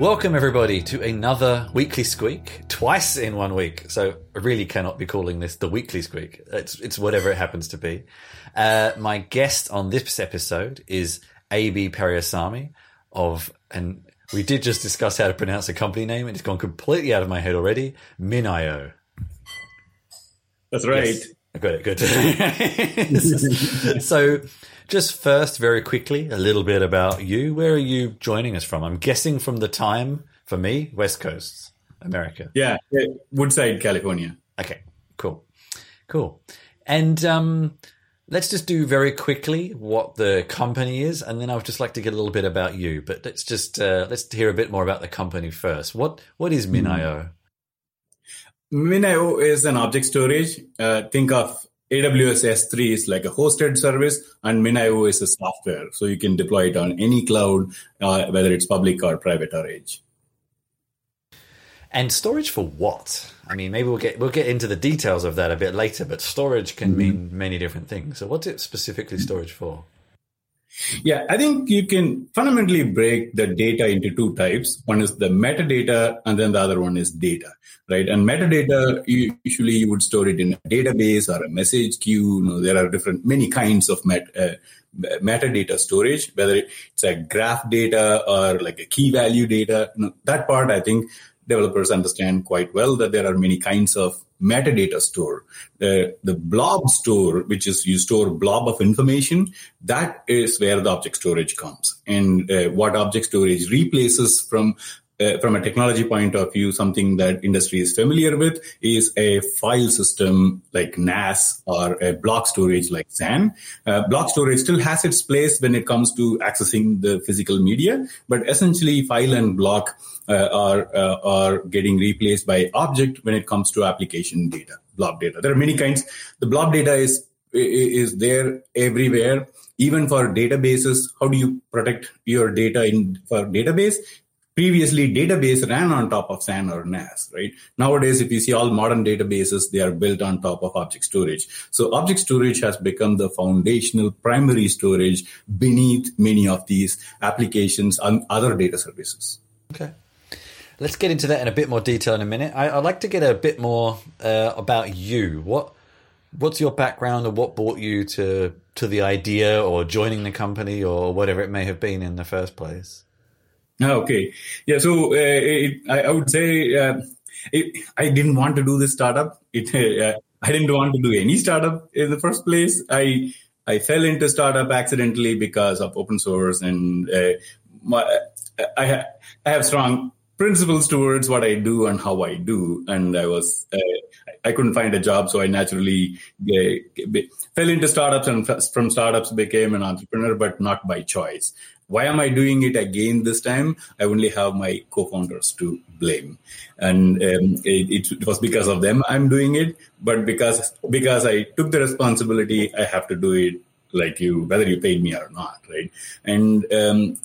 Welcome, everybody, to another Weekly Squeak, twice in one week. So I really cannot be calling this the Weekly Squeak. It's, it's whatever it happens to be. Uh, my guest on this episode is AB Periasamy of, and we did just discuss how to pronounce a company name, and it's gone completely out of my head already, MinIO. That's right. Yes. I got it. Good. so, just first, very quickly, a little bit about you. Where are you joining us from? I'm guessing from the time for me, West Coast, America. Yeah, Woodside, California. Okay, cool, cool. And um, let's just do very quickly what the company is, and then I would just like to get a little bit about you. But let's just uh, let's hear a bit more about the company first. What what is MinIO? MinIO is an object storage. Uh, think of AWS S3 is like a hosted service, and MinIO is a software. So you can deploy it on any cloud, uh, whether it's public or private or edge. And storage for what? I mean, maybe we'll get we'll get into the details of that a bit later. But storage can mm-hmm. mean many different things. So, what's it specifically storage for? Yeah, I think you can fundamentally break the data into two types. One is the metadata, and then the other one is data, right? And metadata, usually you would store it in a database or a message queue. You know, there are different, many kinds of met, uh, metadata storage, whether it's a graph data or like a key value data. You know, that part, I think developers understand quite well that there are many kinds of metadata store. The, the blob store, which is you store blob of information, that is where the object storage comes. And uh, what object storage replaces from uh, from a technology point of view, something that industry is familiar with is a file system like NAS or a block storage like SAN. Uh, block storage still has its place when it comes to accessing the physical media, but essentially file and block are uh, are getting replaced by object when it comes to application data, blob data. There are many kinds. The blob data is is there everywhere even for databases how do you protect your data in for database previously database ran on top of SAN or NAS, right? Nowadays, if you see all modern databases, they are built on top of object storage. So object storage has become the foundational primary storage beneath many of these applications and other data services. Okay. Let's get into that in a bit more detail in a minute. I, would like to get a bit more uh, about you. What What's your background, or what brought you to to the idea, or joining the company, or whatever it may have been in the first place? Okay. Yeah. So uh, it, I, I, would say uh, it, I didn't want to do this startup. It, uh, I didn't want to do any startup in the first place. I I fell into startup accidentally because of open source, and uh, my, I, ha- I have strong principles towards what I do and how I do. And I was uh, I couldn't find a job, so I naturally uh, fell into startups, and from startups became an entrepreneur, but not by choice. Why am I doing it again this time? I only have my co-founders to blame, and um, it, it, was because of them I'm doing it. But because because I took the responsibility, I have to do it like you, whether you paid me or not, right? And um,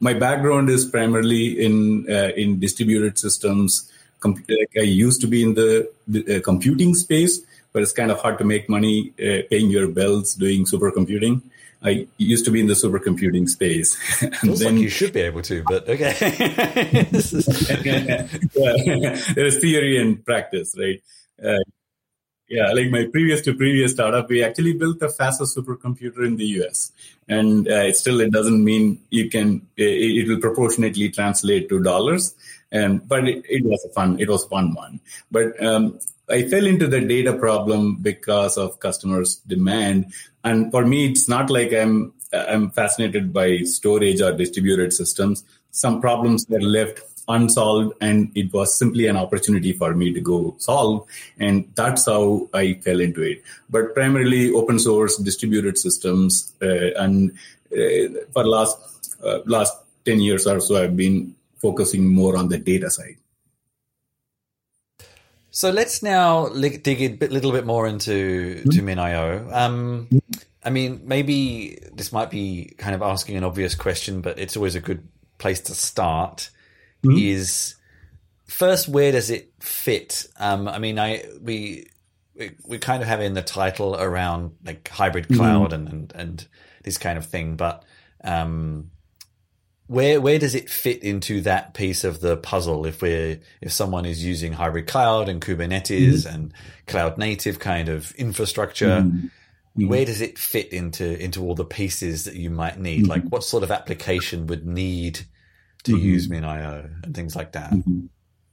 my background is primarily in uh, in distributed systems. Com- like I used to be in the, the uh, computing space, but it's kind of hard to make money uh, paying your bills doing supercomputing. I used to be in the supercomputing space. Feels then, like you should be able to, but okay. there is theory and practice, right? Yeah, like my previous to previous startup, we actually built the fastest supercomputer in the US, and uh, it still it doesn't mean you can. It, it will proportionately translate to dollars, and but it, it, was a fun. It was fun one, but um, I fell into the data problem because of customers' demand. And for me, it's not like I'm I'm fascinated by storage or distributed systems. Some problems were left unsolved, and it was simply an opportunity for me to go solve. And that's how I fell into it. But primarily open source distributed systems, uh, and uh, for the last uh, last ten years or so, I've been focusing more on the data side. So let's now dig a bit, little bit more into mm-hmm. to MinIO. Um, I mean, maybe this might be kind of asking an obvious question, but it's always a good place to start. Mm-hmm. Is first, where does it fit? Um, I mean, I we, we kind of have in the title around like hybrid mm-hmm. cloud mm-hmm. and, and and this kind of thing, but um, where where does it fit into that piece of the puzzle? If we're if someone is using hybrid cloud and Kubernetes mm-hmm. and cloud native kind of infrastructure, mm-hmm. where does it fit into into all the pieces that you might need? Mm-hmm. Like what sort of application would need to mm-hmm. use MinIO and things like that? Mm-hmm.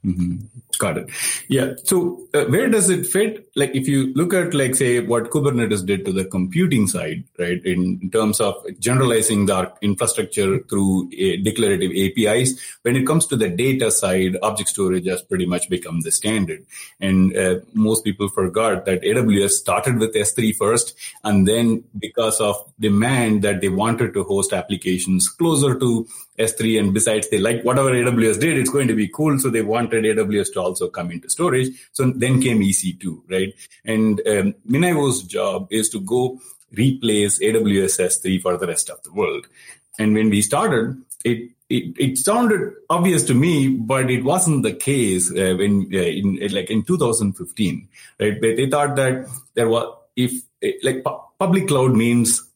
Mm-hmm. Got it. Yeah. So uh, where does it fit? Like if you look at like say what Kubernetes did to the computing side, right? In, in terms of generalizing the infrastructure through declarative APIs. When it comes to the data side, object storage has pretty much become the standard. And uh, most people forgot that AWS started with S3 first, and then because of demand that they wanted to host applications closer to S3, and besides they like whatever AWS did, it's going to be cool. So they wanted AWS to also come into storage. So then came EC2, right? And um, job is to go replace AWS S3 for the rest of the world. And when we started, it it, it sounded obvious to me, but it wasn't the case uh, when uh, in like in 2015, right? But they thought that there was if like pu- public cloud means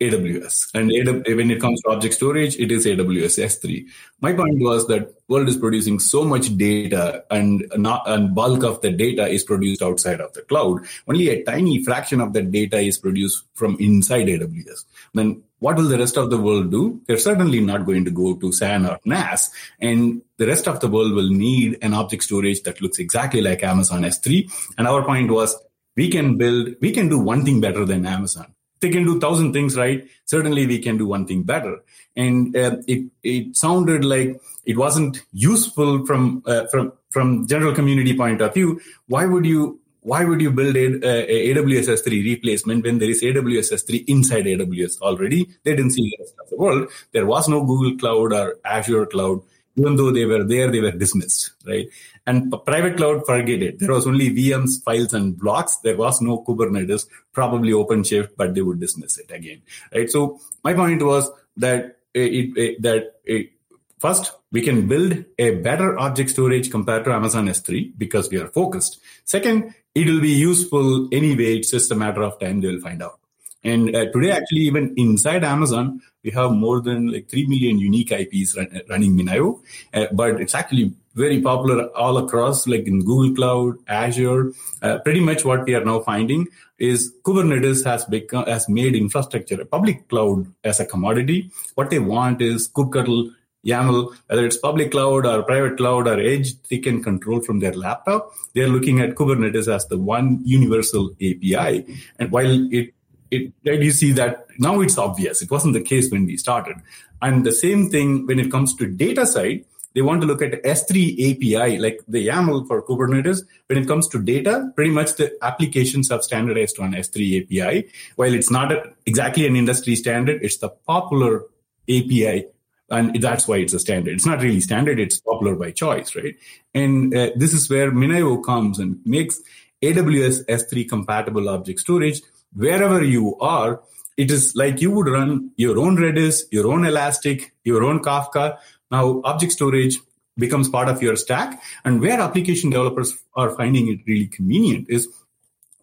AWS. And when it comes to object storage, it is AWS S3. My point was that world is producing so much data and not, and bulk of the data is produced outside of the cloud. Only a tiny fraction of that data is produced from inside AWS. Then what will the rest of the world do? They're certainly not going to go to SAN or NAS. And the rest of the world will need an object storage that looks exactly like Amazon S3. And our point was we can build, we can do one thing better than Amazon they can do thousand things right certainly we can do one thing better and uh, it it sounded like it wasn't useful from uh, from from general community point of view why would you why would you build a, a, AWS S3 replacement when there is AWS S3 inside AWS already? They didn't see the rest of the world. There was no Google Cloud or Azure Cloud. Even though they were there, they were dismissed, right? And private cloud, forget it. There was only VMs, files, and blocks. There was no Kubernetes, probably OpenShift, but they would dismiss it again, right? So my point was that it, it that it, first we can build a better object storage compared to Amazon S3 because we are focused. Second, it will be useful anyway. It's just a matter of time they will find out. And uh, today, actually, even inside Amazon, we have more than like 3 million unique IPs run, running MinIO. Uh, but it's actually very popular all across, like in Google Cloud, Azure. Uh, pretty much what we are now finding is Kubernetes has become has made infrastructure a public cloud as a commodity. What they want is kubectl YAML, whether it's public cloud or private cloud or edge, they can control from their laptop. They're looking at Kubernetes as the one universal API. And while it, it, right, you see that now it's obvious. It wasn't the case when we started. And the same thing when it comes to data side, they want to look at S3 API, like the YAML for Kubernetes. When it comes to data, pretty much the applications have standardized on S3 API. While it's not a, exactly an industry standard, it's the popular API. And that's why it's a standard. It's not really standard, it's popular by choice, right? And uh, this is where MinIO comes and makes AWS S3 compatible object storage wherever you are. It is like you would run your own Redis, your own Elastic, your own Kafka, now, object storage becomes part of your stack. And where application developers are finding it really convenient is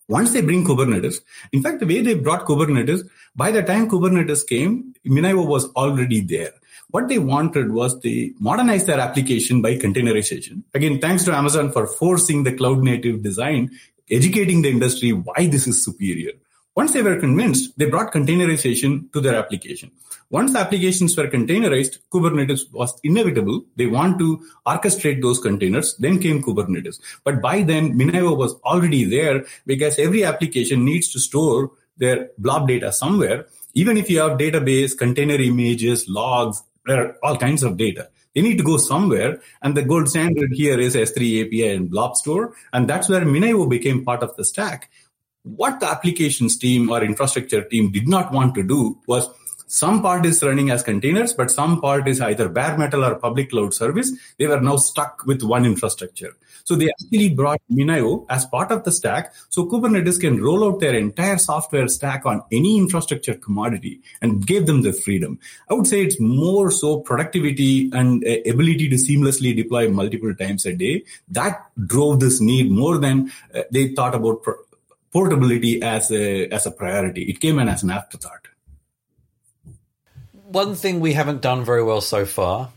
once they bring Kubernetes, in fact, the way they brought Kubernetes, by the time Kubernetes came, MinIO was already there. What they wanted was they modernize their application by containerization. Again, thanks to Amazon for forcing the cloud native design, educating the industry why this is superior. Once they were convinced, they brought containerization to their application. Once the applications were containerized, Kubernetes was inevitable. They want to orchestrate those containers. Then came Kubernetes. But by then, MinIO was already there because every application needs to store their blob data somewhere. Even if you have database, container images, logs, there are all kinds of data. They need to go somewhere. And the gold standard here is S3 API and blob store. And that's where MinIO became part of the stack what the applications team or infrastructure team did not want to do was some part is running as containers, but some part is either bare metal or public cloud service. They were now stuck with one infrastructure. So they actually brought MinIO as part of the stack. So Kubernetes can roll out their entire software stack on any infrastructure commodity and gave them the freedom. I would say it's more so productivity and uh, ability to seamlessly deploy multiple times a day. That drove this need more than uh, they thought about portability as a as a priority. It came in as an afterthought. One thing we haven't done very well so far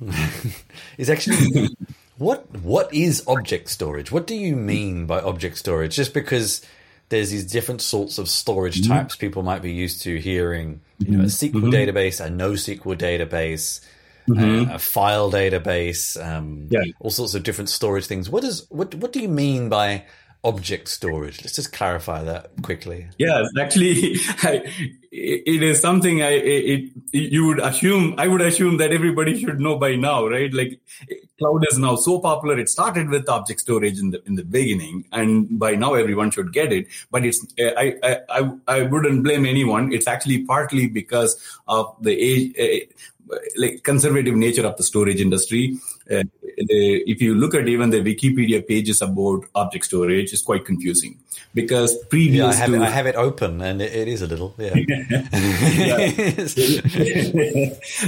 is actually what what is object storage? What do you mean by object storage? Just because there's these different sorts of storage mm-hmm. types people might be used to hearing, you know, a SQL mm-hmm. database, a NoSQL database, mm-hmm. uh, a file database, um, yeah. all sorts of different storage things. What is what what do you mean by object storage? Let's just clarify that quickly. Yes, actually, I, it is something I it, it, you would assume I would assume that everybody should know by now, right? Like cloud is now so popular. It started with object storage in the in the beginning, and by now everyone should get it. But it's I I I, I wouldn't blame anyone. It's actually partly because of the age. Uh, like conservative nature of the storage industry. Uh, the, if you look at even the Wikipedia pages about object storage, it's quite confusing because previous yeah, I have, to, it, I have it open and it, it is a little yeah.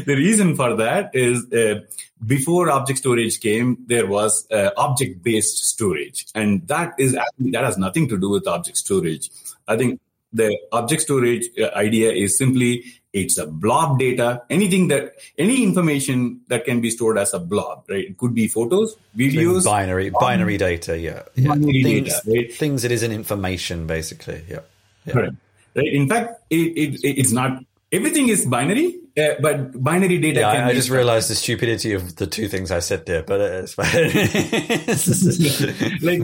the reason for that is uh, before object storage came, there was uh, object based storage, and that is actually, that has nothing to do with object storage. I think the object storage uh, idea is simply it's a blob data anything that any information that can be stored as a blob right it could be photos videos binary binary data yeah, yeah. Binary things, data, right? things that isn't information basically yeah, yeah. Right. right in fact it, it, it's not everything is binary uh, but binary data. Yeah, I, I just realized the stupidity of the two things I said there, but it's like,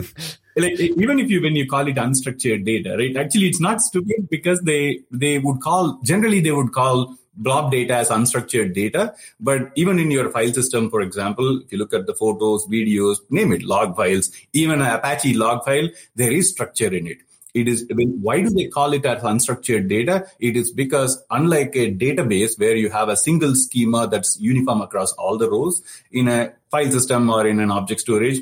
like even if you when you call it unstructured data, right? Actually, it's not stupid because they they would call generally they would call blob data as unstructured data. But even in your file system, for example, if you look at the photos, videos, name it, log files, even an Apache log file, there is structure in it. It is why do they call it as unstructured data? It is because unlike a database where you have a single schema that's uniform across all the rows in a file system or in an object storage,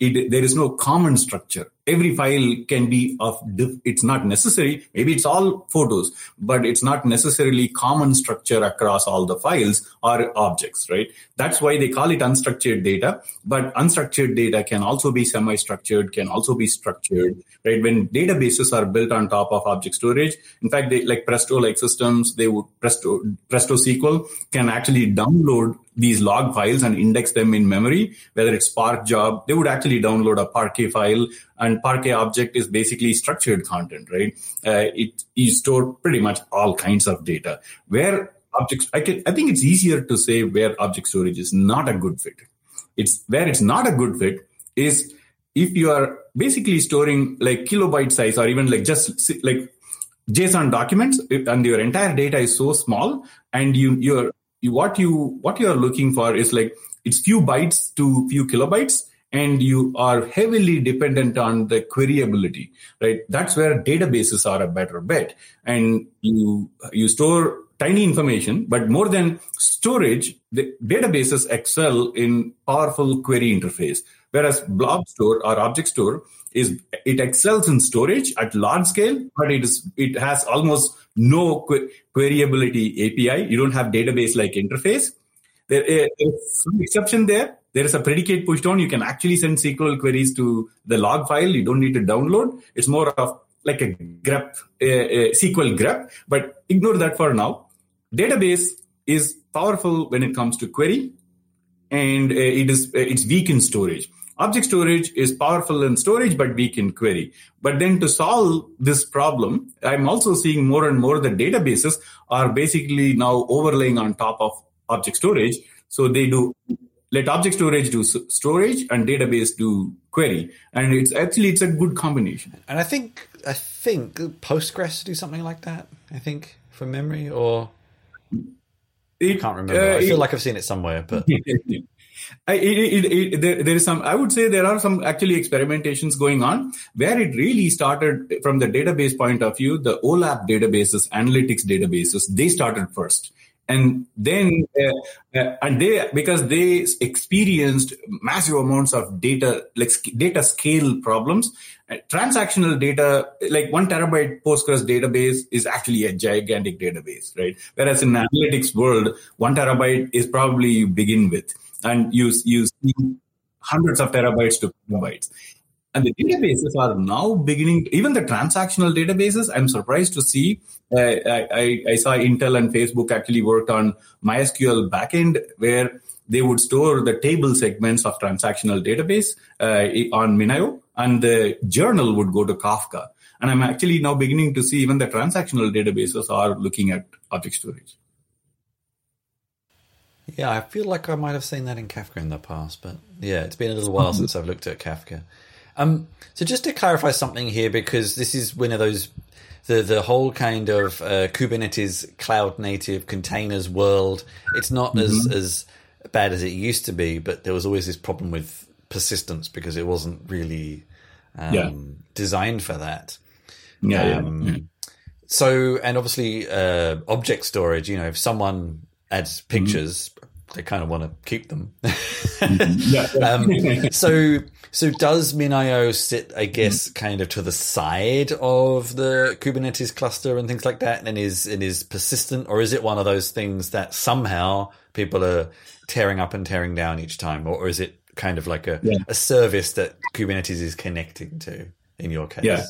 it, there is no common structure every file can be of diff- it's not necessary. Maybe it's all photos but it's not necessarily common structure across all the files or objects right? That's why they call it unstructured data. But unstructured data can also be semi structured can also be structured right? When databases are built on top of object storage in fact they like presto like systems they would presto presto sql can actually download these log files and index them in memory whether it's spark job they would actually download a parquet file and Parquet object is basically structured content, right? Uh, it you store pretty much all kinds of data. Where objects, I can, I think it's easier to say where object storage is not a good fit. It's where it's not a good fit is if you are basically storing like kilobyte size or even like just like JSON documents and your entire data is so small and you you're you, what you what you are looking for is like it's few bytes to few kilobytes and you are heavily dependent on the queryability right? That's where databases are a better bet. And you you store tiny information but more than storage the databases excel in powerful query interface. Whereas blob store or object store is it excels in storage at large scale but it is it has almost no que- queryability api you don't have database like interface there is some exception there there is a predicate pushdown. You can actually send SQL queries to the log file. You don't need to download. It's more of like a grep, a, a SQL grep, but ignore that for now. Database is powerful when it comes to query, and uh, it is uh, it's weak in storage. Object storage is powerful in storage but weak in query. But then to solve this problem, I'm also seeing more and more that databases are basically now overlaying on top of object storage. So they do let object storage do storage and database do query. And it's actually it's a good combination. And i think i think postgres do something like that i think from memory or it, i can't remember. uh, i feel it, like i've seen it somewhere but I, it, it, there, there is some i would say there are some actually experimentations going on where it really started from the database point of view the olap databases analytics databases they started first and then uh, uh, and they because they experienced massive amounts of data like data scale problems uh, transactional data like one terabyte postgres database is actually a gigantic database right? Whereas in analytics world one terabyte is probably you begin with and you you see hundreds of terabytes to kilobytes and the databases are now beginning even the transactional databases i'm surprised to see uh, I, I, saw intel and facebook actually worked on mysql backend where they would store the table segments of transactional database uh, on MinIO, and the journal would go to Kafka. And I'm actually now beginning to see even the transactional databases are looking at object storage. Yeah, I feel like I might have seen that in Kafka in the past, but yeah, it's been a little while since I've looked at Kafka. Um, so just to clarify something here, because this is one of those the the whole kind of uh, Kubernetes cloud native containers world. It's not mm-hmm. as as bad as it used to be, but there was always this problem with persistence because it wasn't really um, yeah. designed for that. Yeah, um, yeah, So, and obviously, uh, object storage. You know, if someone adds mm-hmm. pictures, mm-hmm. they kind of want to keep them. mm-hmm. um, so, so does MinIO sit, I guess, mm-hmm. kind of to the side of the Kubernetes cluster and things like that, and is and is persistent, or is it one of those things that somehow people are tearing up and tearing down each time, or, or is it kind of like a, yeah. a service that Kubernetes is connecting to in your case? Yeah.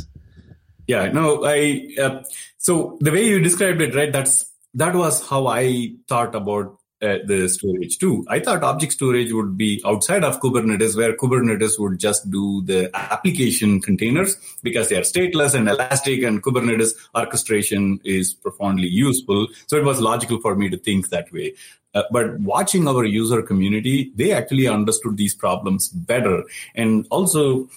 Yeah, no, I, uh, so the way you described it, right, that's, that was how I thought about uh, the storage too. I thought object storage would be outside of Kubernetes, where Kubernetes would just do the application containers because they are stateless and elastic, and Kubernetes orchestration is profoundly useful. So it was logical for me to think that way. Uh, but watching our user community, they actually understood these problems better. And also,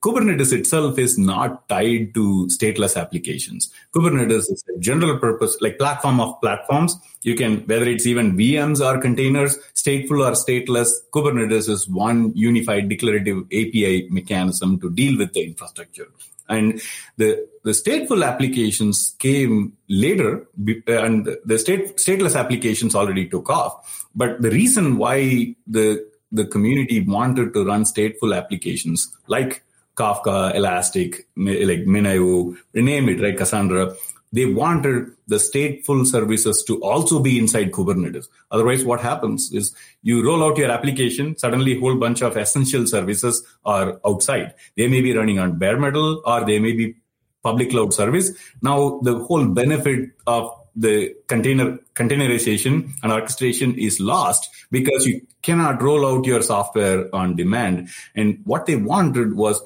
Kubernetes itself is not tied to stateless applications. Kubernetes is a general purpose, like platform of platforms. You can, whether it's even VMs or containers, stateful or stateless, Kubernetes is one unified declarative API mechanism to deal with the infrastructure. And the, the stateful applications came later and the state, stateless applications already took off. But the reason why the, the community wanted to run stateful applications like Kafka, Elastic, like MinIO, rename it, right? Cassandra, they wanted the stateful services to also be inside Kubernetes. Otherwise, what happens is you roll out your application, suddenly a whole bunch of essential services are outside. They may be running on bare metal or they may be public cloud service. Now, the whole benefit of the container containerization and orchestration is lost because you cannot roll out your software on demand. And what they wanted was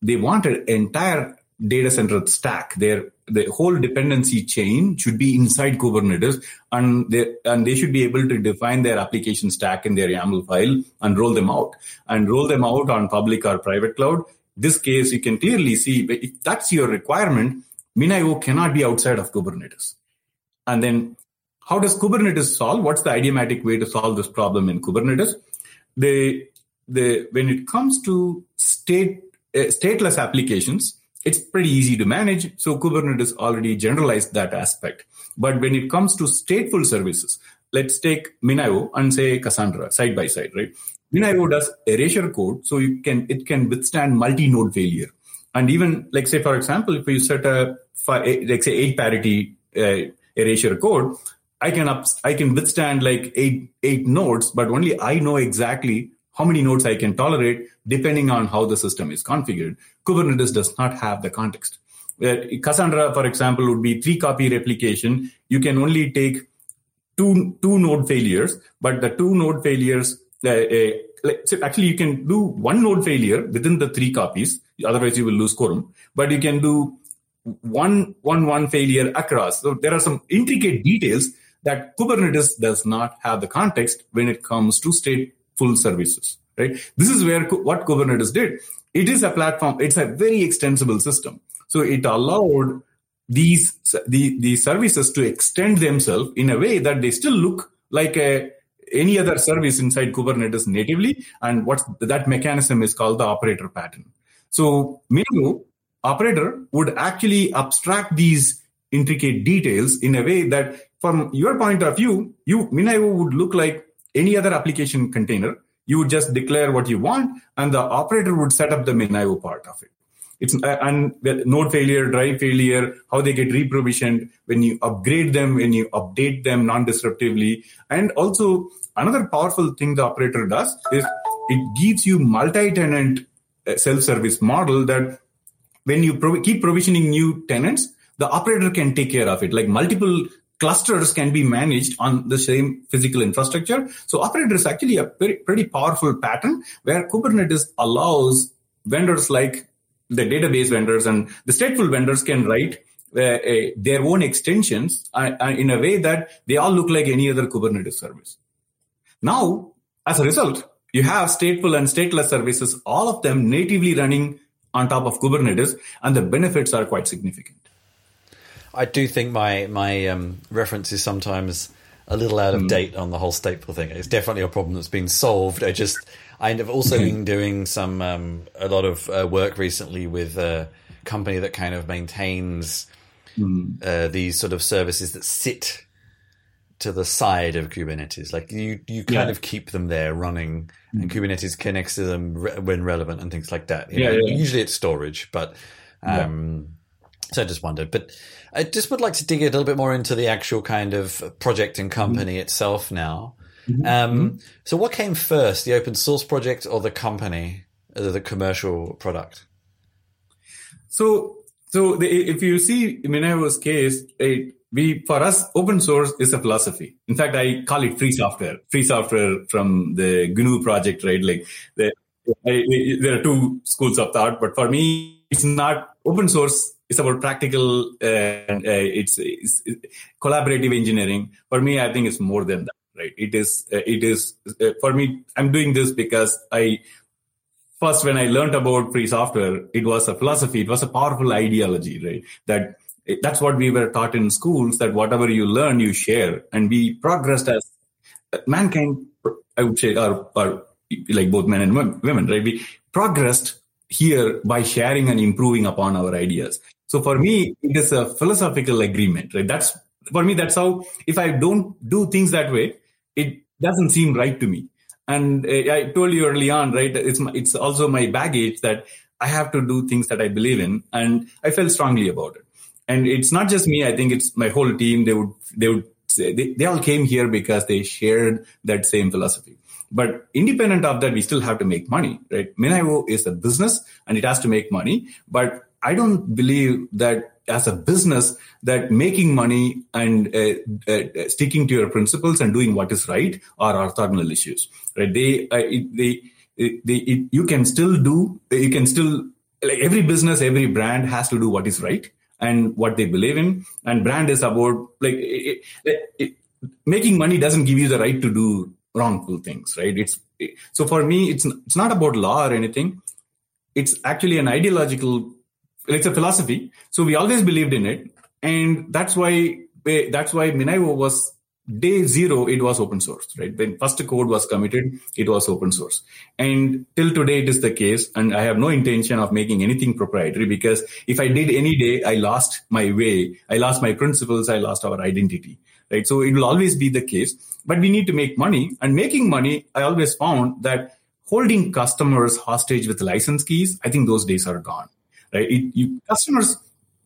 they wanted entire data center stack. Their the whole dependency chain should be inside Kubernetes, and they and they should be able to define their application stack in their YAML file and roll them out and roll them out on public or private cloud. This case, you can clearly see if that's your requirement, MinIO cannot be outside of Kubernetes. And then, how does Kubernetes solve? What's the idiomatic way to solve this problem in Kubernetes? The the when it comes to state uh, stateless applications, it's pretty easy to manage. So Kubernetes already generalized that aspect. But when it comes to stateful services, let's take MinIO and say Cassandra side by side, right? MinIO does erasure code, so you can it can withstand multi-node failure. And even like say for example, if you set a like say eight parity uh, erasure code, I can up, I can withstand like eight eight nodes, but only I know exactly how many nodes I can tolerate depending on how the system is configured. Kubernetes does not have the context. Where Cassandra, for example, would be three copy replication. You can only take two, two node failures, but the two node failures, uh, uh, so actually you can do one node failure within the three copies. Otherwise you will lose quorum, but you can do one, one, one failure across. So there are some intricate details that Kubernetes does not have the context when it comes to stateful services right? This is where what Kubernetes did. It is a platform. It's a very extensible system. So it allowed these the, the services to extend themselves in a way that they still look like a any other service inside Kubernetes natively. And what that mechanism is called the operator pattern. So MinIO operator would actually abstract these intricate details in a way that from your point of view, you would look like any other application container you would just declare what you want, and the operator would set up the MinIO part of it. It's uh, and the node failure, drive failure, how they get reprovisioned when you upgrade them, when you update them non-disruptively, and also another powerful thing the operator does is it gives you multi-tenant self-service model that when you keep provisioning new tenants, the operator can take care of it. Like multiple clusters can be managed on the same physical infrastructure. So operator is actually a very, pretty powerful pattern where Kubernetes allows vendors like the database vendors and the stateful vendors can write uh, uh, their own extensions uh, uh, in a way that they all look like any other Kubernetes service. Now, as a result, you have stateful and stateless services, all of them natively running on top of Kubernetes, and the benefits are quite significant. I do think my my um, reference is sometimes a little out of mm. date on the whole stateful thing. It's definitely a problem that's been solved. I just I've also been doing some um, a lot of uh, work recently with a company that kind of maintains mm. uh, these sort of services that sit to the side of Kubernetes. Like you, you kind yeah. of keep them there running, and Kubernetes connects to them re- when relevant and things like that. yeah, yeah, Usually it's storage, but um, so I just wondered. But I just would like to dig a little bit more into the actual kind of project and company mm. itself now. Mm-hmm. Um, mm-hmm. so what came first, the open source project or the company, uh, the commercial product? So, so the, if you see MinIO's case, it, we for us open source is a philosophy. In fact, I call it free software. Free software from the GNU project, right? Like the, I, there are two schools of thought, but for me, it's not open source. It's about practical and uh, it's, it's, collaborative engineering. For me, I think it's more than that, right? It is. Uh, it is uh, for me. I'm doing this because I first when I learned about free software, it was a philosophy. It was a powerful ideology, right? That that's what we were taught in schools that whatever you learn you share. And we progressed as mankind i would say are like both men and women right? We progressed here by sharing and improving upon our ideas. So for me it is a philosophical agreement right? That's for me that's how if i don't do things that way it doesn't seem right to me. And uh, i told you early on right it's my, it's also my baggage that i have to do things that i believe in and i felt strongly about it and it's not just me. I think it's my whole team. They would they would say they, they all came here because they shared that same philosophy. But independent of that, we still have to make money, right? MinIO is a business and it has to make money. But I don't believe that as a business that making money and uh, uh, sticking to your principles and doing what is right are orthogonal issues, right? They, uh, they, they, it, you can still do, you can still, like every business, every brand has to do what is right and what they believe in. And brand is about like it, it, it, making money doesn't give you the right to do wrongful things, right? It's so for me, it's it's not about law or anything. It's actually an ideological. It's a philosophy. So we always believed in it, and that's why that's why MinIO was day zero it was open source right? When first code was committed it was open source. And till today it is the case and i have no intention of making anything proprietary because if i did any day i lost my way. I lost my principles. I lost our identity right? So it will always be the case. But we need to make money and making money i always found that holding customers hostage with license keys i think those days are gone right? It, you, customers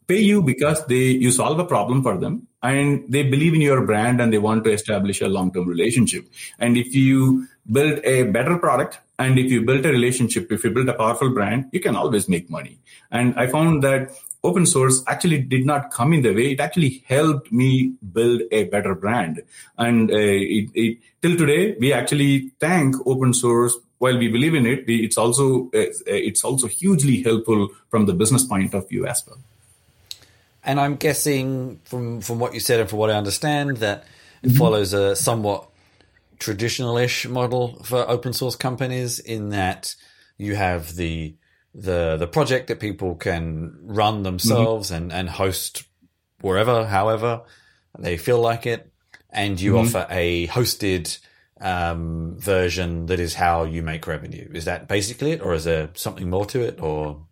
pay you because they you solve a problem for them and they believe in your brand and they want to establish a long-term relationship. And if you build a better product and if you build a relationship if you build a powerful brand you can always make money. And i found that open source actually did not come in the way. It actually helped me build a better brand. And uh, it, it, till today we actually thank open source. While we believe in it it's also uh, it's also hugely helpful from the business point of view as well and I'm guessing from from what you said and from what I understand that it mm-hmm. follows a somewhat traditional-ish model for open source companies in that you have the the the project that people can run themselves mm-hmm. and and host wherever, however they feel like it, and you mm-hmm. offer a hosted um, version that is how you make revenue. Is that basically it, or is there something more to it, or?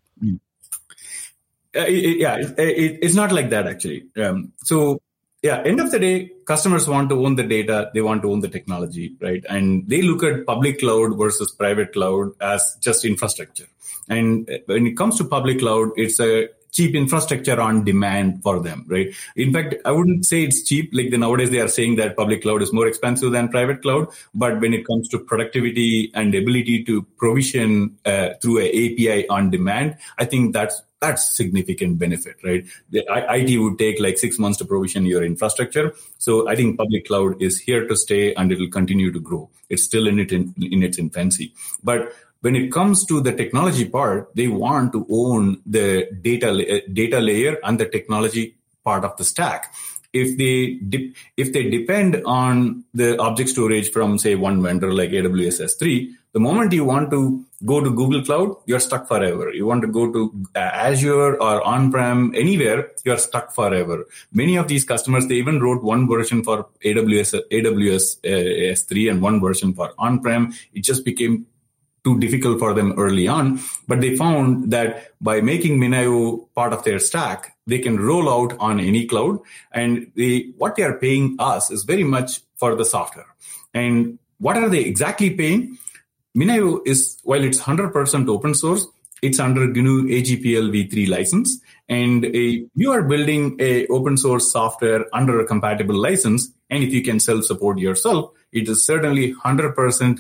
Uh, it, yeah, it, it's not like that actually. Um, so yeah, end of the day, customers want to own the data, they want to own the technology, right? And they look at public cloud versus private cloud as just infrastructure. And uh, when it comes to public cloud, it's a cheap infrastructure on demand for them, right? In fact, I wouldn't say it's cheap. Like the, nowadays they are saying that public cloud is more expensive than private cloud. But when it comes to productivity and ability to provision uh, through an API on demand, I think that's that's significant benefit, right? The IT would take like six months to provision your infrastructure. So I think public cloud is here to stay and it will continue to grow. It's still in it in, in its infancy. But when it comes to the technology part, they want to own the data data layer and the technology part of the stack. If they if they depend on the object storage from say one vendor like AWS S3, the moment you want to go to Google Cloud, you're stuck forever. You want to go to uh, Azure or on-prem anywhere, you're stuck forever. Many of these customers, they even wrote one version for AWS, AWS uh, S3 and one version for on-prem. It just became too difficult for them early on. But they found that by making MinIO part of their stack, they can roll out on any cloud. And they, what they are paying us is very much for the software. And what are they exactly paying? MinIO is, while it's 100% open source, it's under GNU AGPL v3 license. And a, you are building a open source software under a compatible license. And if you can self support yourself, it is certainly 100%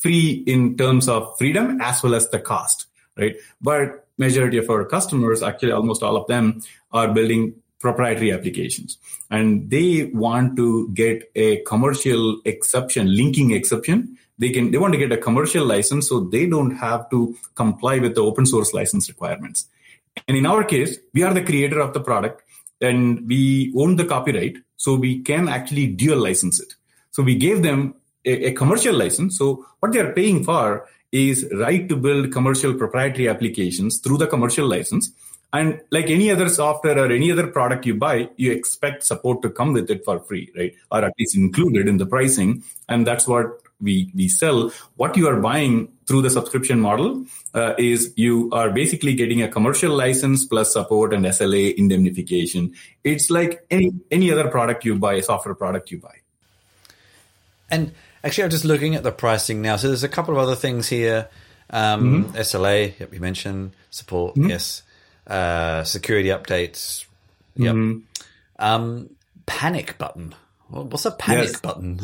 free in terms of freedom as well as the cost, right? But majority of our customers, actually almost all of them are building proprietary applications and they want to get a commercial exception, linking exception. They can, they want to get a commercial license so they don't have to comply with the open source license requirements. And in our case, we are the creator of the product and we own the copyright. So we can actually dual license it. So we gave them a, a commercial license. So what they are paying for is right to build commercial proprietary applications through the commercial license. And like any other software or any other product you buy, you expect support to come with it for free, right? Or at least included in the pricing. And that's what we, we sell. What you are buying through the subscription model uh, is you are basically getting a commercial license plus support and SLA indemnification. It's like any, any other product you buy, a software product you buy. And Actually, I'm just looking at the pricing now. So there's a couple of other things here. Um, mm-hmm. SLA, yep, you mentioned support. Mm-hmm. Yes, uh, security updates. Yep. Mm-hmm. Um, panic button. What's a panic yes. button?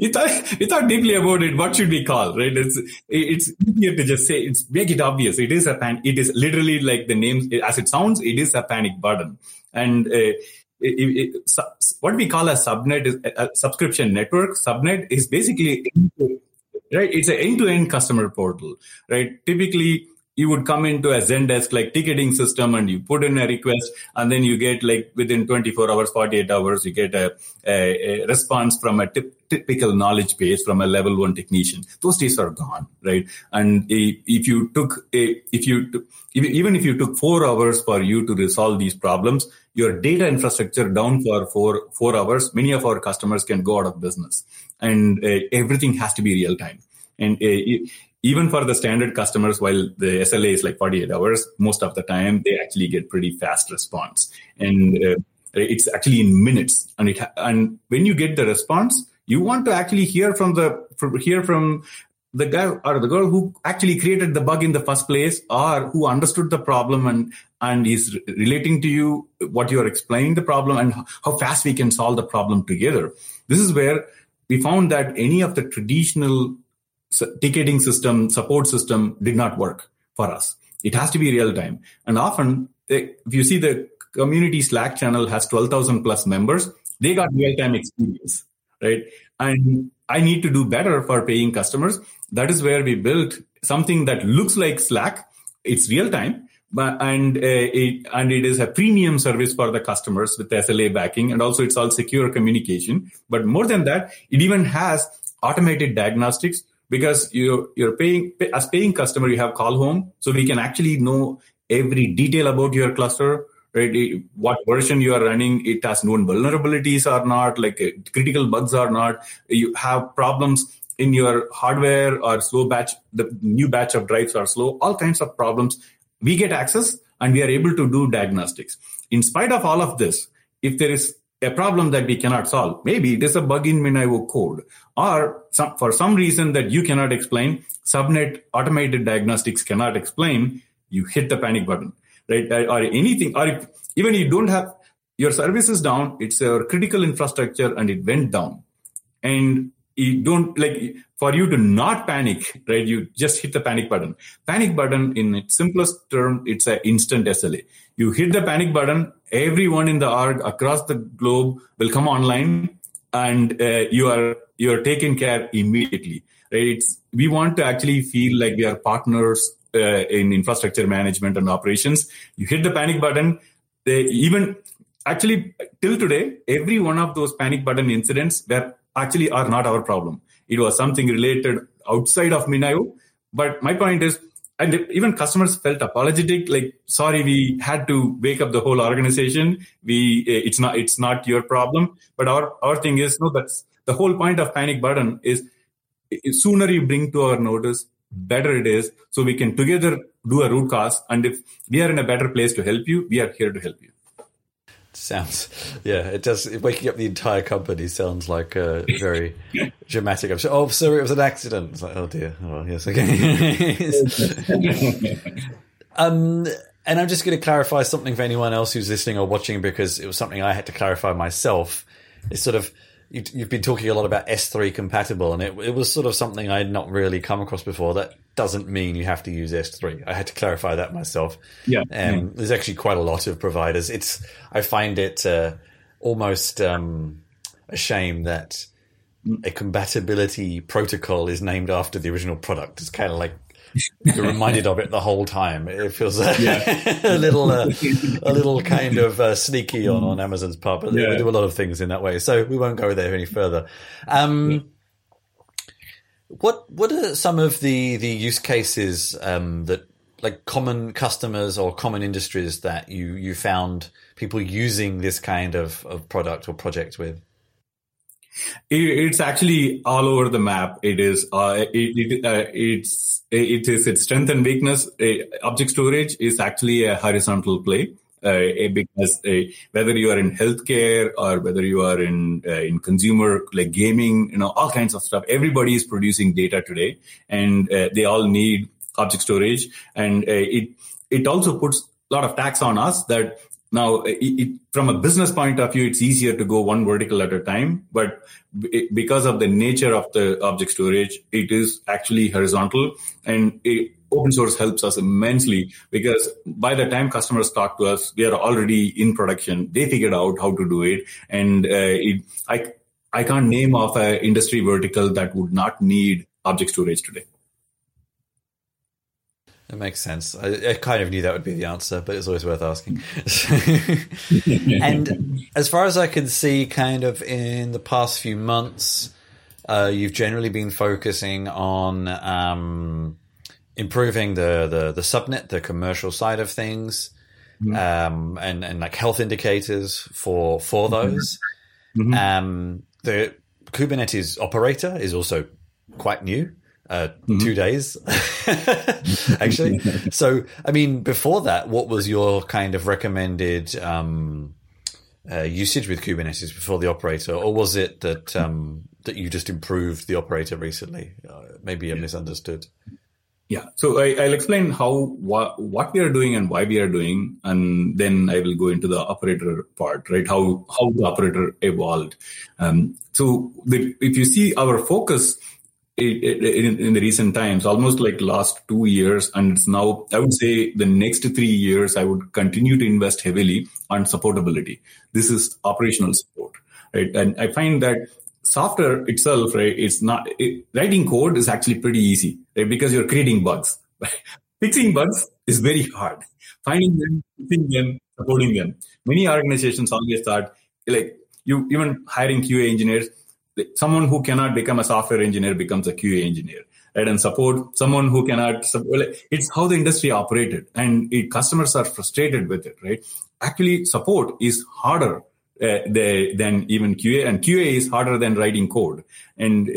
we thought we thought deeply about it. What should we call? Right? It's it's easier to just say. It's make it obvious. It is a pan. It is literally like the name as it sounds. It is a panic button, and uh, it, it, what we call a subnet is a subscription network. Subnet is basically right. It's an end-to-end customer portal, right? Typically, you would come into a Zendesk like ticketing system and you put in a request and then you get like within 24 hours, 48 hours, you get a, a, a response from a typical knowledge base from a level one technician. Those days are gone, right? And if you took a, if you, even if you took four hours for you to resolve these problems, your data infrastructure down for four, four hours, many of our customers can go out of business and uh, everything has to be real time. And uh, even for the standard customers, while the SLA is like 48 hours, most of the time they actually get pretty fast response. And uh, it's actually in minutes. And it, ha- and when you get the response, you want to actually hear from the, hear from the guy or the girl who actually created the bug in the first place or who understood the problem and and is relating to you what you are explaining the problem and how fast we can solve the problem together this is where we found that any of the traditional ticketing system, support system did not work for us. It has to be real time. And often, eh, if you see the community Slack channel has 12,000 plus members, they got real time experience, right? And I need to do better for paying customers. That is where we built something that looks like Slack. It's real time, but and uh, it and it is a premium service for the customers with SLA backing, and also it's all secure communication. But more than that, it even has automated diagnostics because you're you're paying as paying customer you have call home so we can actually know every detail about your cluster right what version you are running it has known vulnerabilities or not like uh, critical bugs or not you have problems in your hardware or slow batch the new batch of drives are slow all kinds of problems we get access and we are able to do diagnostics in spite of all of this if there is a problem that we cannot solve. Maybe it is a bug in MinIO code, or some, for some reason that you cannot explain, subnet automated diagnostics cannot explain. you hit the panic button, right? Or anything, or if, even you don't have your service is down, it's your critical infrastructure and it went down. And you don't like for you to not panic, right? You just hit the panic button. Panic button in its simplest term, it's an instant SLA. You hit the panic button, everyone in the org across the globe will come online and uh, you are you are taken care immediately right it's, we want to actually feel like we are partners uh, in infrastructure management and operations you hit the panic button they even actually till today every one of those panic button incidents were actually are not our problem. It was something related outside of MinIO but my point is and even customers felt apologetic like sorry we had to wake up the whole organization. We eh, it's not it's not your problem. But our our thing is no that's the whole point of panic button is sooner you bring to our notice better it is so we can together do a root cause and if we are in a better place to help you we are here to help you Sounds, yeah, it does. Waking up the entire company sounds like a very dramatic. I'm sure, oh, sorry, it was an accident. It's like, oh dear. Oh, yes, okay. um, and I'm just going to clarify something for anyone else who's listening or watching because it was something I had to clarify myself. It's sort of you, have been talking a lot about S3 compatible, and it, it was sort of something I had not really come across before. That doesn't mean you have to use S3. I had to clarify that myself. Yeah, um, yeah. there's actually quite a lot of providers. It's I find it uh, almost um, a shame that a compatibility protocol is named after the original product. It's kind of like you're reminded of it the whole time. It feels uh, yeah. a little, uh, a little kind of uh, sneaky on, on Amazon's part, but yeah. they do a lot of things in that way. So we won't go there any further. Um, what what are some of the the use cases um, that like common customers or common industries that you you found people using this kind of, of product or project with? It's actually all over the map. It is. Uh, it, it uh, it's it is its strength and weakness. Uh, object storage is actually a horizontal play. Uh, because uh, whether you are in healthcare or whether you are in uh, in consumer like gaming, you know all kinds of stuff. Everybody is producing data today, and they all need object storage. And it it also puts a lot of tax on us that now, it, it, from a business point of view, it's easier to go one vertical at a time. But because of the nature of the object storage, it is actually horizontal. And open source helps us immensely because by the time customers talk to us, we are already in production. They figured out how to do it. And uh, I, I can't name off an industry vertical that would not need object storage today. It makes sense. I, I, kind of knew that would be the answer, but it's always worth asking. and as far as I can see, kind of in the past few months, uh, you've generally been focusing on um, improving the, the, the subnet, the commercial side of things, mm-hmm. um, and and like health indicators for for mm-hmm. those. Mm-hmm. Um, the Kubernetes operator is also quite new uh, mm-hmm. two days, actually. so, I mean, before that, what was your kind of recommended um, uh, usage with Kubernetes before the operator, or was it that um, that you just improved the operator recently? Uh, maybe I misunderstood. Yeah, so I, will explain how what, what we are doing and why we are doing, and then I will go into the operator part, right? How how the operator evolved. Um, so the, if you see our focus in, in, the recent times, almost like last two years, and it's now, I would say the next three years, I would continue to invest heavily on supportability. This is operational support, right? And I find that software itself, right, it's not, it, writing code is actually pretty easy, right? Because you're creating bugs. Fixing bugs is very hard. Finding them, fixing them, supporting them. Many organizations always start, like, you even hiring QA engineers, someone who cannot become a software engineer becomes a QA engineer, right? And support someone who cannot. It's how the industry operated, and it, customers are frustrated with it, right? Actually, support is harder uh, than even QA, and QA is harder than writing code. And uh,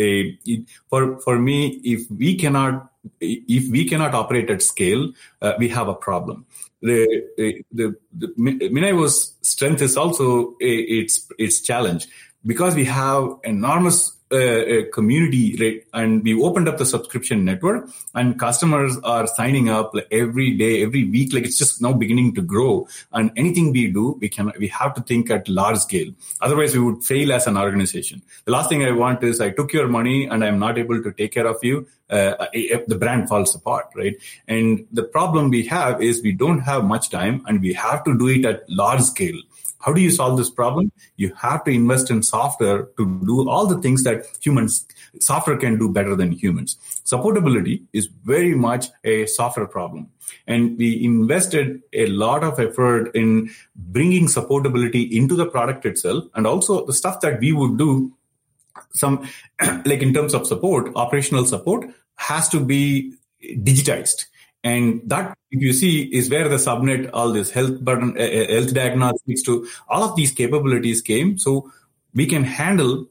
it, for for me, if we cannot if we cannot operate at scale, uh, we have a problem. The the, the, the MinIO's strength is also a, its its challenge because we have enormous uh, community, right? And we opened up the subscription network, and customers are signing up like, every day, every week. Like it's just now beginning to grow. And anything we do, we can we have to think at large scale. Otherwise, we would fail as an organization. The last thing I want is I took your money and I'm not able to take care of you. Uh, the brand falls apart, right? And the problem we have is we don't have much time, and we have to do it at large scale. How do you solve this problem? You have to invest in software to do all the things that humans, software can do better than humans. Supportability is very much a software problem. And we invested a lot of effort in bringing supportability into the product itself and also the stuff that we would do some like in terms of support operational support has to be digitized and that, if you see, is where the subnet, all this health burden, uh, uh, health diagnostics to all of these capabilities came. So we can handle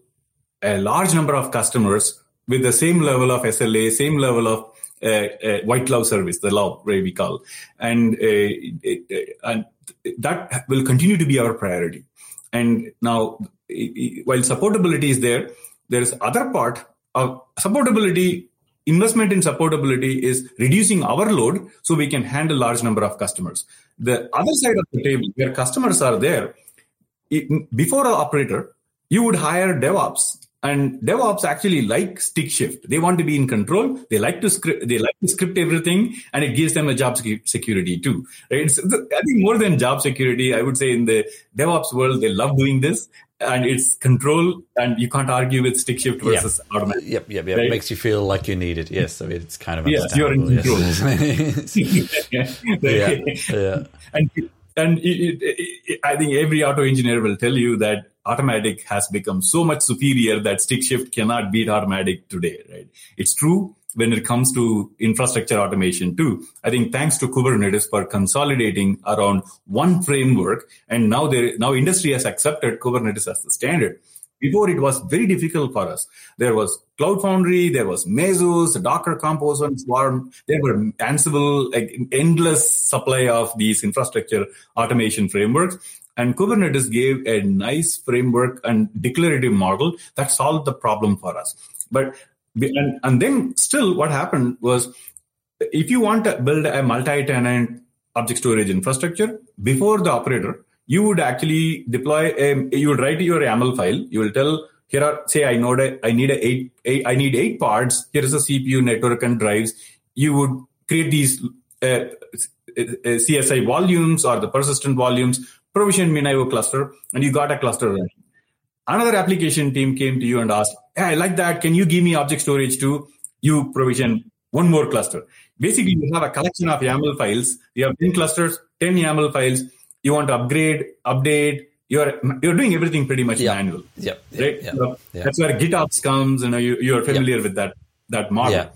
a large number of customers with the same level of SLA, same level of uh, uh, white glove service, the law way we call, and and that will continue to be our priority. And now, while supportability is there, there is other part of supportability investment in supportability is reducing our load so we can handle large number of customers. The other side of the table where customers are there it, before an operator you would hire devops and devops actually like stick shift they want to be in control they like to script they like to script everything and it gives them a job security too right so i think more than job security i would say in the devops world they love doing this and it's control and you can't argue with stick shift versus yep. automatic. Yep, yep, yep. Right? It makes you feel like you need it. Yes, I mean, it's kind of yes, you're in control. Yes. yeah, yeah. And and it, it, it, I think every auto engineer will tell you that automatic has become so much superior that stick shift cannot beat automatic today. Right? It's true when it comes to infrastructure automation too. I think thanks to Kubernetes for consolidating around one framework, and now there now industry has accepted Kubernetes as the standard. Before it was very difficult for us. There was Cloud Foundry, there was Mesos, Docker Compose and Swarm. There were Ansible, like endless supply of these infrastructure automation frameworks. And Kubernetes gave a nice framework and declarative model that solved the problem for us. But and, and then still what happened was if you want to build a multi-tenant object storage infrastructure before the operator you would actually deploy a you would write your yaml file. You will tell here are say i know i need a eight, eight i need eight parts here is a cpu network and drives. You would create these uh, uh, uh csi volumes or the persistent volumes provision MinIO cluster and you got a cluster running another application team came to you and asked, hey, I like that. Can you give me object storage too? You provision one more cluster. Basically, you have a collection of YAML files. You have 10 clusters, 10 YAML files. You want to upgrade, update. You're you're doing everything pretty much yep. manual. Yep. Right? Yep. So. That's where GitOps comes. You know, you, you're familiar with that that model.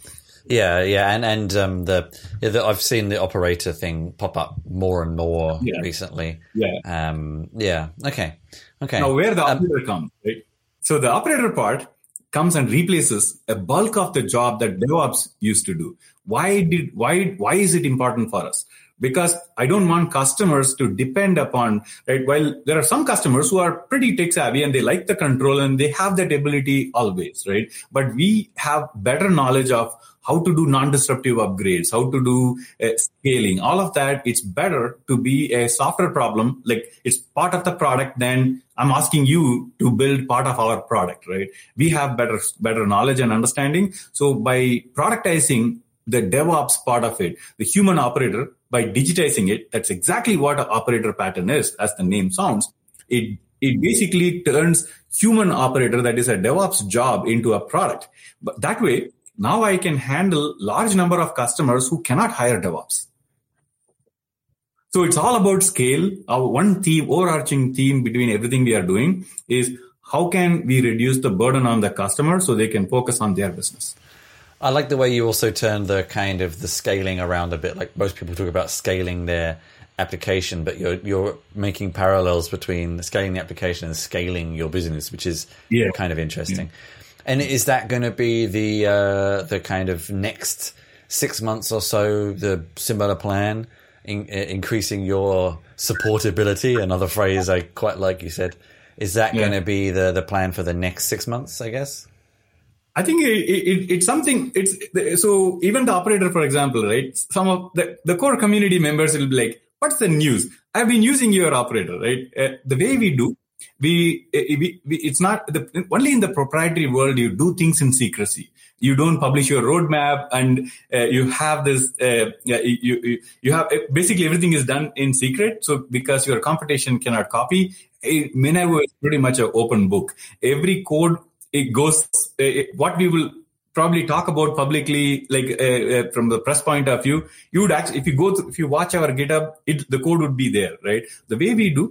Yeah. Yeah, and and um, the, yeah, the, I've seen the operator thing pop up more and more yeah. recently. Yeah, um, yeah. Okay, okay. Now, where the um, operator comes, right? So the operator part comes and replaces a bulk of the job that DevOps used to do. Why did why why is it important for us? Because I don't want customers to depend upon right. While there are some customers who are pretty tech savvy and they like the control and they have that ability always, right? But we have better knowledge of how to do non-disruptive upgrades, how to do uh, scaling, all of that. It's better to be a software problem, like it's part of the product than I'm asking you to build part of our product, right? We have better, better knowledge and understanding. So by productizing the DevOps part of it, the human operator, by digitizing it, that's exactly what an operator pattern is, as the name sounds. It it basically turns human operator that is a DevOps job into a product. But that way, now I can handle large number of customers who cannot hire DevOps. So it's all about scale. Our one theme, overarching theme between everything we are doing is how can we reduce the burden on the customer so they can focus on their business. I like the way you also turn the kind of the scaling around a bit. Like most people talk about scaling their application, but you're you're making parallels between scaling the application and scaling your business, which is yeah. kind of interesting. Yeah. And is that going to be the uh, the kind of next six months or so the similar plan, in, uh, increasing your supportability? Another phrase I quite like. You said, is that yeah. going to be the the plan for the next six months? I guess. I think it, it, it's something. It's so even the operator, for example, right? Some of the, the core community members will be like, "What's the news? I've been using your operator, right?" Uh, the way we do, we, uh, we, we, it's not the, only in the proprietary world you do things in secrecy. You don't publish your roadmap, and uh, you have this. Uh, you, you you have basically everything is done in secret. So because your competition cannot copy, MinIO is pretty much an open book. Every code it goes what we will probably talk about publicly like uh, from the press point of view you would actually if you go if you watch our github it the code would be there right the way we do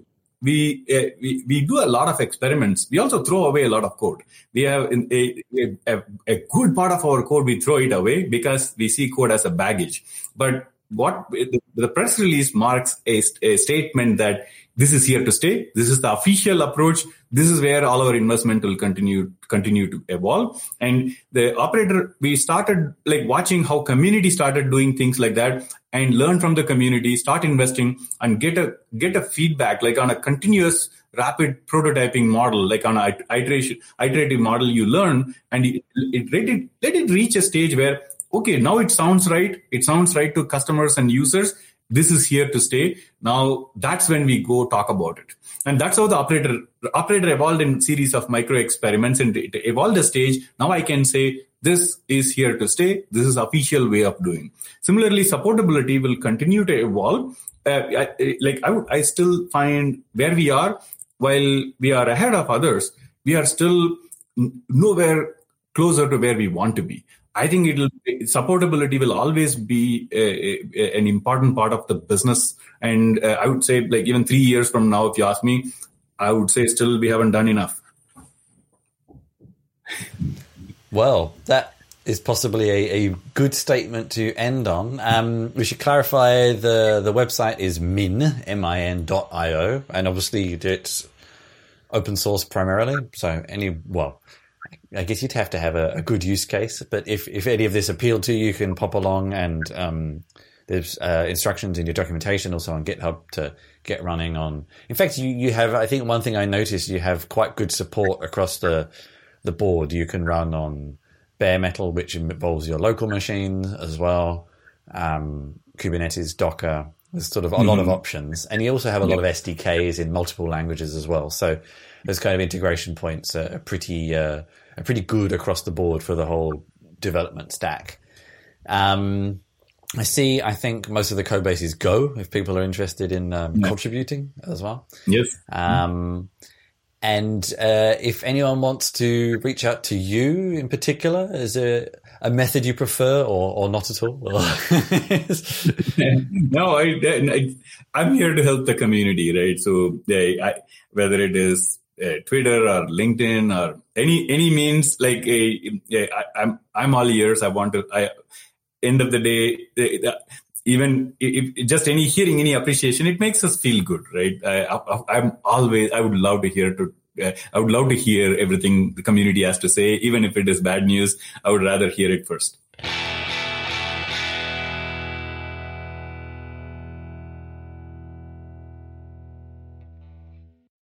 we, uh, we we do a lot of experiments. We also throw away a lot of code. We have a, a, a good part of our code we throw it away because we see code as a baggage. But what the, press release marks a, a statement that this is here to stay. This is the official approach. This is where all our investment will continue continue to evolve. And the operator, we started like watching how community started doing things like that and learn from the community, start investing and get a get a feedback like on a continuous rapid prototyping model, like on an iteration iterative model, you learn and it, let it let it reach a stage where okay, now it sounds right. It sounds right to customers and users this is here to stay. Now that's when we go talk about it. And that's how the operator operator evolved in series of micro experiments and it evolved a stage. Now I can say this is here to stay. This is official way of doing. Similarly, supportability will continue to evolve. Uh, I, like I, would, I still find where we are, while we are ahead of others, we are still nowhere closer to where we want to be. I think it'll supportability will always be a, a, an important part of the business. And uh, I would say, like even three years from now, if you ask me, I would say still we haven't done enough. Well, that is possibly a, a good statement to end on. Um, we should clarify the the website is min m i n dot io, and obviously it's open source primarily. So any well I guess you'd have to have a, a, good use case. But if, if any of this appealed to you, you can pop along and um, there's uh, instructions in your documentation also on GitHub to get running on. In fact, you, you have, I think one thing I noticed, you have quite good support across the, the board. You can run on bare metal, which involves your local machine as well. Um, Kubernetes, Docker, there's sort of a mm-hmm. lot of mm-hmm. options. And you also have a lot of SDKs in multiple languages as well. So those kind of integration points are pretty, uh, are pretty good across the board for the whole development stack. Um, I see. I think most of the code base is Go. If people are interested in um, yeah. contributing as well. Yes. Um, and uh, if anyone wants to reach out to you in particular, is there a method you prefer, or, or not at all? no, I, I, am here to help the community, right? So, I, whether it is uh, Twitter or LinkedIn or any any means like a, a, I, I'm I'm all ears. I want to. I end of the day, even if just any hearing any appreciation, it makes us feel good, right? I, am always I would love to hear to. Uh, I would love to hear everything the community has to say, even if it is bad news. I would rather hear it first.